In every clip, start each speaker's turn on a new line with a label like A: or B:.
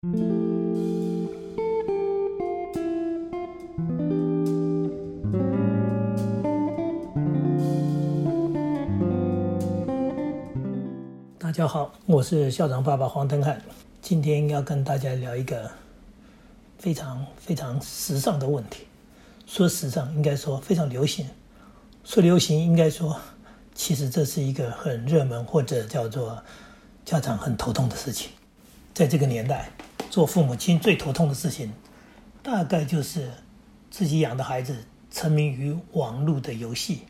A: 大家好，我是校长爸爸黄登汉，今天要跟大家聊一个非常非常时尚的问题。说时尚，应该说非常流行；说流行，应该说其实这是一个很热门或者叫做家长很头痛的事情。在这个年代，做父母亲最头痛的事情，大概就是自己养的孩子沉迷于网络的游戏。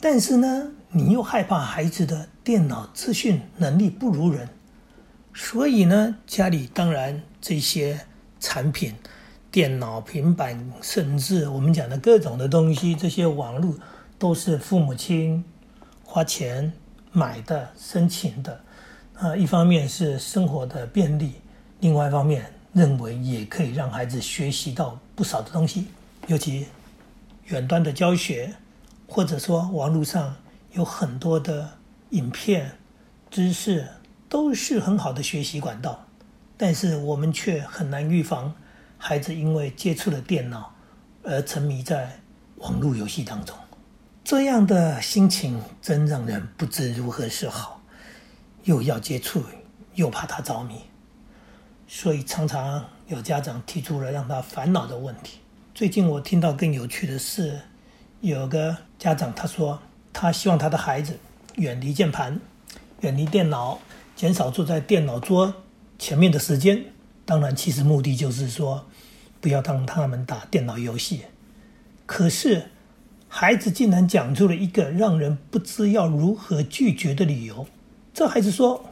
A: 但是呢，你又害怕孩子的电脑资讯能力不如人，所以呢，家里当然这些产品，电脑、平板，甚至我们讲的各种的东西，这些网络都是父母亲花钱买的、申请的。啊，一方面是生活的便利，另外一方面认为也可以让孩子学习到不少的东西，尤其远端的教学。或者说，网络上有很多的影片、知识，都是很好的学习管道。但是我们却很难预防孩子因为接触了电脑而沉迷在网络游戏当中。这样的心情真让人不知如何是好，又要接触，又怕他着迷，所以常常有家长提出了让他烦恼的问题。最近我听到更有趣的是。有个家长他说，他希望他的孩子远离键盘，远离电脑，减少坐在电脑桌前面的时间。当然，其实目的就是说，不要让他们打电脑游戏。可是，孩子竟然讲出了一个让人不知要如何拒绝的理由。这孩子说：“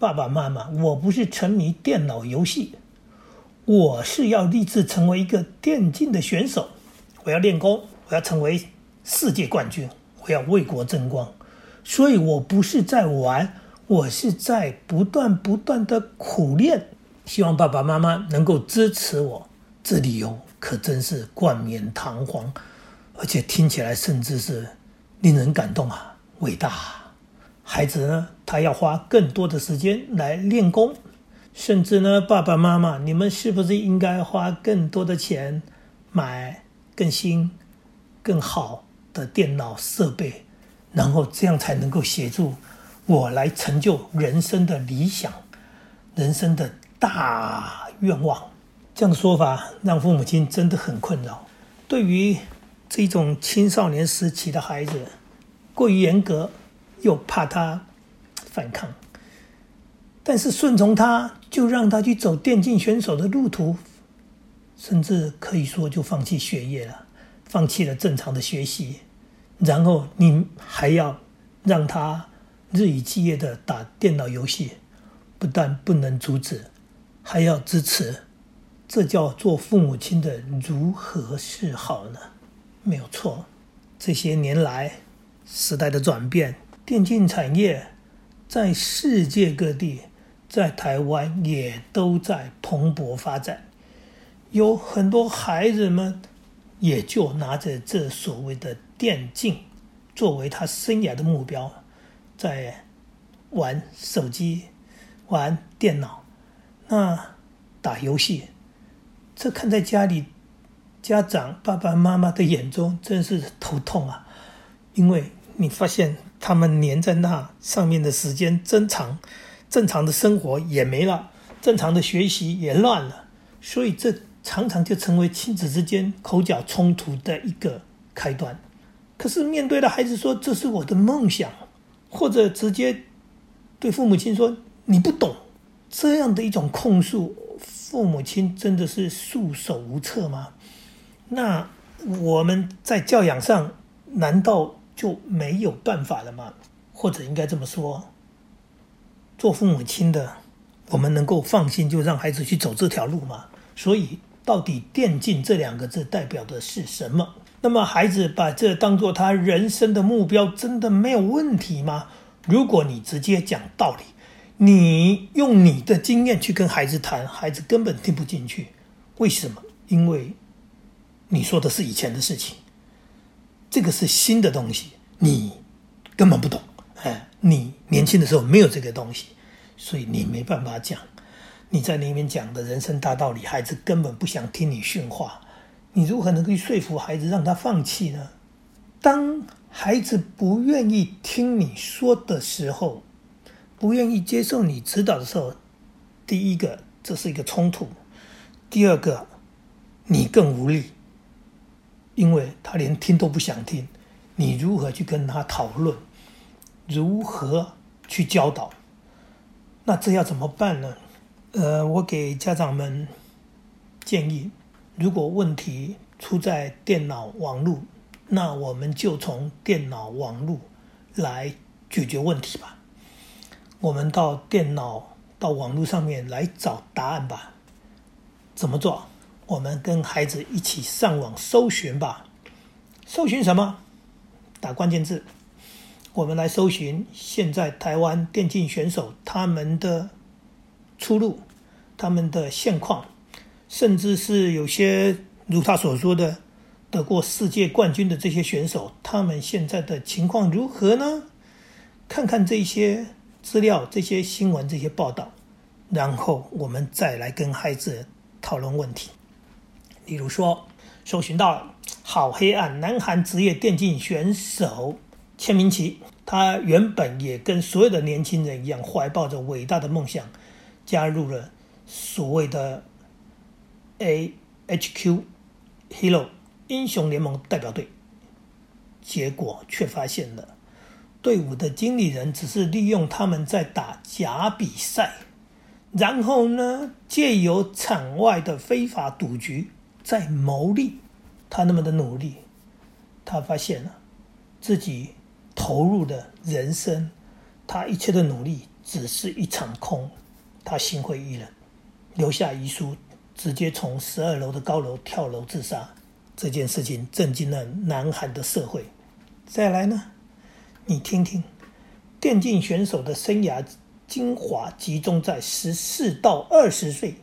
A: 爸爸妈妈，我不是沉迷电脑游戏，我是要立志成为一个电竞的选手，我要练功。”我要成为世界冠军，我要为国争光，所以我不是在玩，我是在不断不断的苦练。希望爸爸妈妈能够支持我，这理由可真是冠冕堂皇，而且听起来甚至是令人感动啊，伟大！孩子呢，他要花更多的时间来练功，甚至呢，爸爸妈妈，你们是不是应该花更多的钱买更新？更好的电脑设备，然后这样才能够协助我来成就人生的理想、人生的大愿望。这样的说法让父母亲真的很困扰。对于这种青少年时期的孩子，过于严格又怕他反抗，但是顺从他就让他去走电竞选手的路途，甚至可以说就放弃学业了。放弃了正常的学习，然后你还要让他日以继夜的打电脑游戏，不但不能阻止，还要支持，这叫做父母亲的如何是好呢？没有错，这些年来时代的转变，电竞产业在世界各地，在台湾也都在蓬勃发展，有很多孩子们。也就拿着这所谓的电竞作为他生涯的目标，在玩手机、玩电脑，那打游戏，这看在家里家长爸爸妈妈的眼中，真是头痛啊！因为你发现他们黏在那上面的时间增长，正常的生活也没了，正常的学习也乱了，所以这。常常就成为亲子之间口角冲突的一个开端。可是面对的孩子说：“这是我的梦想。”或者直接对父母亲说：“你不懂。”这样的一种控诉，父母亲真的是束手无策吗？那我们在教养上难道就没有办法了吗？或者应该这么说，做父母亲的，我们能够放心就让孩子去走这条路吗？所以。到底“电竞”这两个字代表的是什么？那么孩子把这当做他人生的目标，真的没有问题吗？如果你直接讲道理，你用你的经验去跟孩子谈，孩子根本听不进去。为什么？因为你说的是以前的事情，这个是新的东西，你根本不懂。哎，你年轻的时候没有这个东西，所以你没办法讲。你在里面讲的人生大道理，孩子根本不想听你训话，你如何能够说服孩子让他放弃呢？当孩子不愿意听你说的时候，不愿意接受你指导的时候，第一个这是一个冲突，第二个你更无力，因为他连听都不想听，你如何去跟他讨论？如何去教导？那这要怎么办呢？呃，我给家长们建议：如果问题出在电脑网络，那我们就从电脑网络来解决问题吧。我们到电脑到网络上面来找答案吧。怎么做？我们跟孩子一起上网搜寻吧。搜寻什么？打关键字。我们来搜寻现在台湾电竞选手他们的出路、他们的现况，甚至是有些如他所说的得过世界冠军的这些选手，他们现在的情况如何呢？看看这些资料、这些新闻、这些报道，然后我们再来跟孩子讨论问题。例如说，搜寻到好黑暗，南韩职业电竞选手。签名旗，他原本也跟所有的年轻人一样，怀抱着伟大的梦想，加入了所谓的 A H Q Hero 英雄联盟代表队。结果却发现了，队伍的经理人只是利用他们在打假比赛，然后呢，借由场外的非法赌局在牟利。他那么的努力，他发现了自己。投入的人生，他一切的努力只是一场空，他心灰意冷，留下遗书，直接从十二楼的高楼跳楼自杀。这件事情震惊了南韩的社会。再来呢，你听听，电竞选手的生涯精华集中在十四到二十岁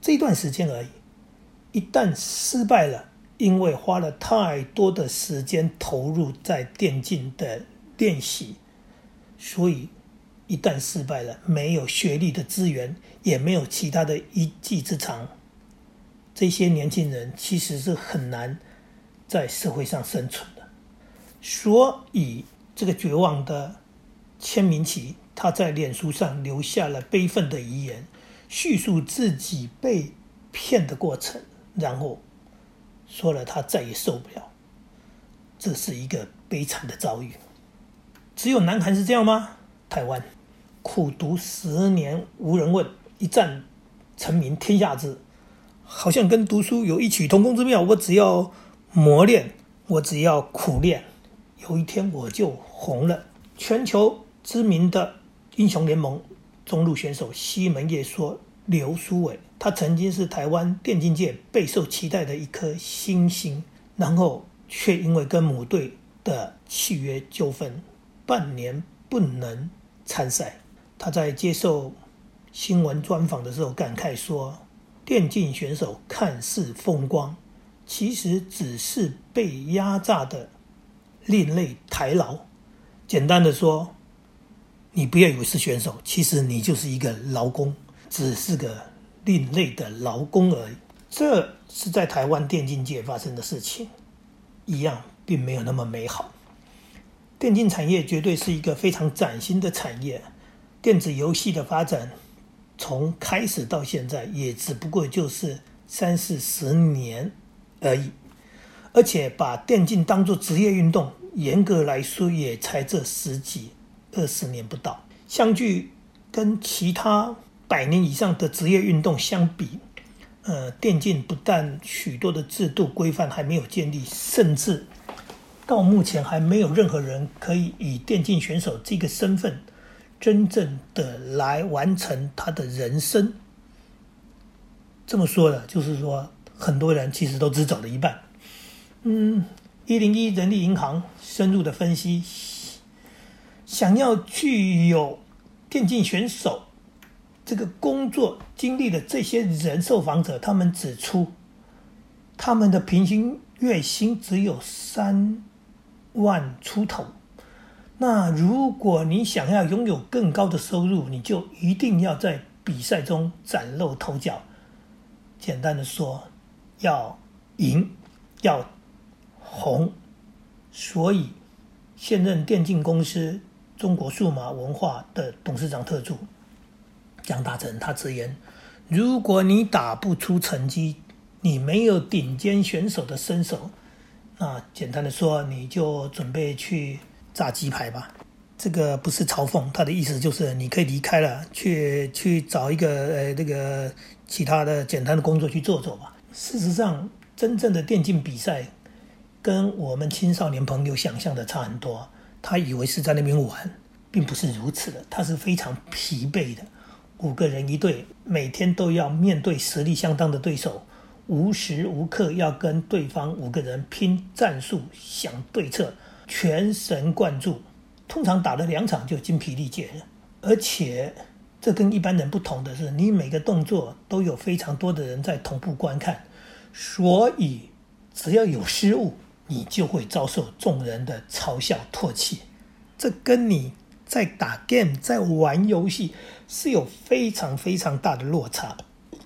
A: 这段时间而已，一旦失败了。因为花了太多的时间投入在电竞的练习，所以一旦失败了，没有学历的资源，也没有其他的一技之长，这些年轻人其实是很难在社会上生存的。所以，这个绝望的签名旗，他在脸书上留下了悲愤的遗言，叙述自己被骗的过程，然后。说了，他再也受不了。这是一个悲惨的遭遇。只有南韩是这样吗？台湾苦读十年无人问，一战成名天下知，好像跟读书有异曲同工之妙。我只要磨练，我只要苦练，有一天我就红了。全球知名的英雄联盟中路选手西门叶说。刘书伟，他曾经是台湾电竞界备受期待的一颗新星，然后却因为跟母队的契约纠纷，半年不能参赛。他在接受新闻专访的时候感慨说：“电竞选手看似风光，其实只是被压榨的另类台劳。简单的说，你不要以为是选手，其实你就是一个劳工。”只是个另类的劳工而已，这是在台湾电竞界发生的事情，一样并没有那么美好。电竞产业绝对是一个非常崭新的产业，电子游戏的发展从开始到现在也只不过就是三四十年而已，而且把电竞当作职业运动，严格来说也才这十几二十年不到，相距跟其他。百年以上的职业运动相比，呃，电竞不但许多的制度规范还没有建立，甚至到目前还没有任何人可以以电竞选手这个身份真正的来完成他的人生。这么说的，就是说很多人其实都只走了一半。嗯，一零一人力银行深入的分析，想要具有电竞选手。这个工作经历的这些人受访者，他们指出，他们的平均月薪只有三万出头。那如果你想要拥有更高的收入，你就一定要在比赛中崭露头角。简单的说，要赢，要红。所以，现任电竞公司中国数码文化的董事长特助江大成他直言：如果你打不出成绩，你没有顶尖选手的身手，那简单的说，你就准备去炸鸡排吧。这个不是嘲讽，他的意思就是你可以离开了，去去找一个呃那个其他的简单的工作去做做吧。事实上，真正的电竞比赛跟我们青少年朋友想象的差很多。他以为是在那边玩，并不是如此的，他是非常疲惫的。五个人一队，每天都要面对实力相当的对手，无时无刻要跟对方五个人拼战术、想对策，全神贯注。通常打了两场就精疲力竭了，而且这跟一般人不同的是，你每个动作都有非常多的人在同步观看，所以只要有失误，你就会遭受众人的嘲笑唾弃。这跟你在打 game 在玩游戏是有非常非常大的落差，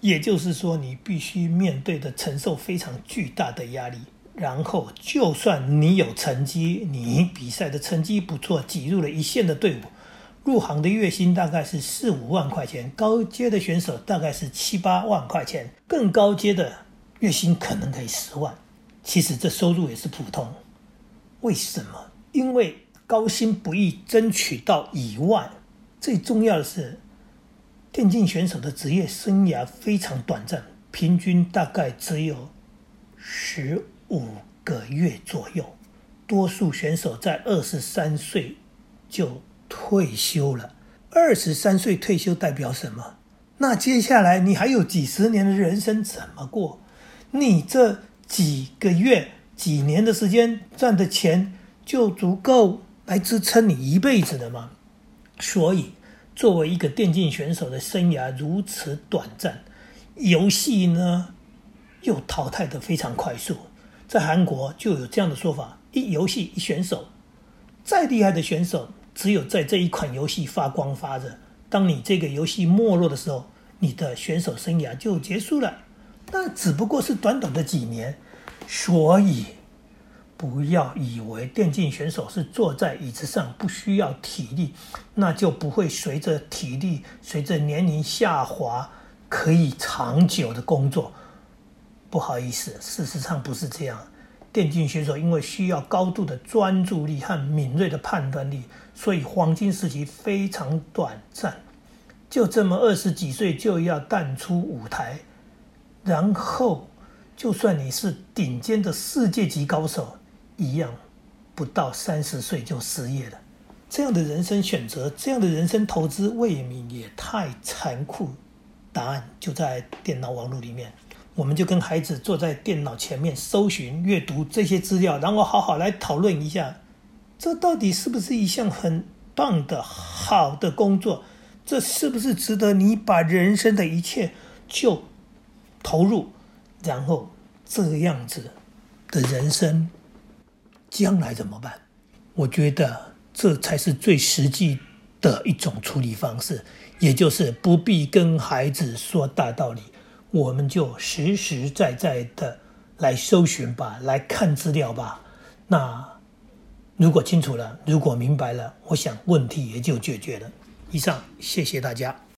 A: 也就是说，你必须面对的承受非常巨大的压力。然后，就算你有成绩，你比赛的成绩不错，挤入了一线的队伍，入行的月薪大概是四五万块钱，高阶的选手大概是七八万块钱，更高阶的月薪可能可以十万。其实这收入也是普通。为什么？因为高薪不易争取到以外。最重要的是，电竞选手的职业生涯非常短暂，平均大概只有十。五个月左右，多数选手在二十三岁就退休了。二十三岁退休代表什么？那接下来你还有几十年的人生怎么过？你这几个月、几年的时间赚的钱就足够来支撑你一辈子的吗？所以，作为一个电竞选手的生涯如此短暂，游戏呢又淘汰的非常快速。在韩国就有这样的说法：一游戏一选手，再厉害的选手，只有在这一款游戏发光发热。当你这个游戏没落的时候，你的选手生涯就结束了。那只不过是短短的几年，所以不要以为电竞选手是坐在椅子上不需要体力，那就不会随着体力随着年龄下滑可以长久的工作。不好意思，事实上不是这样。电竞选手因为需要高度的专注力和敏锐的判断力，所以黄金时期非常短暂。就这么二十几岁就要淡出舞台，然后就算你是顶尖的世界级高手，一样不到三十岁就失业了。这样的人生选择，这样的人生投资，未免也太残酷。答案就在电脑网络里面。我们就跟孩子坐在电脑前面搜寻、阅读这些资料，然后好好来讨论一下，这到底是不是一项很棒的好的工作？这是不是值得你把人生的一切就投入？然后这样子的人生将来怎么办？我觉得这才是最实际的一种处理方式，也就是不必跟孩子说大道理。我们就实实在在的来搜寻吧，来看资料吧。那如果清楚了，如果明白了，我想问题也就解决了。以上，谢谢大家。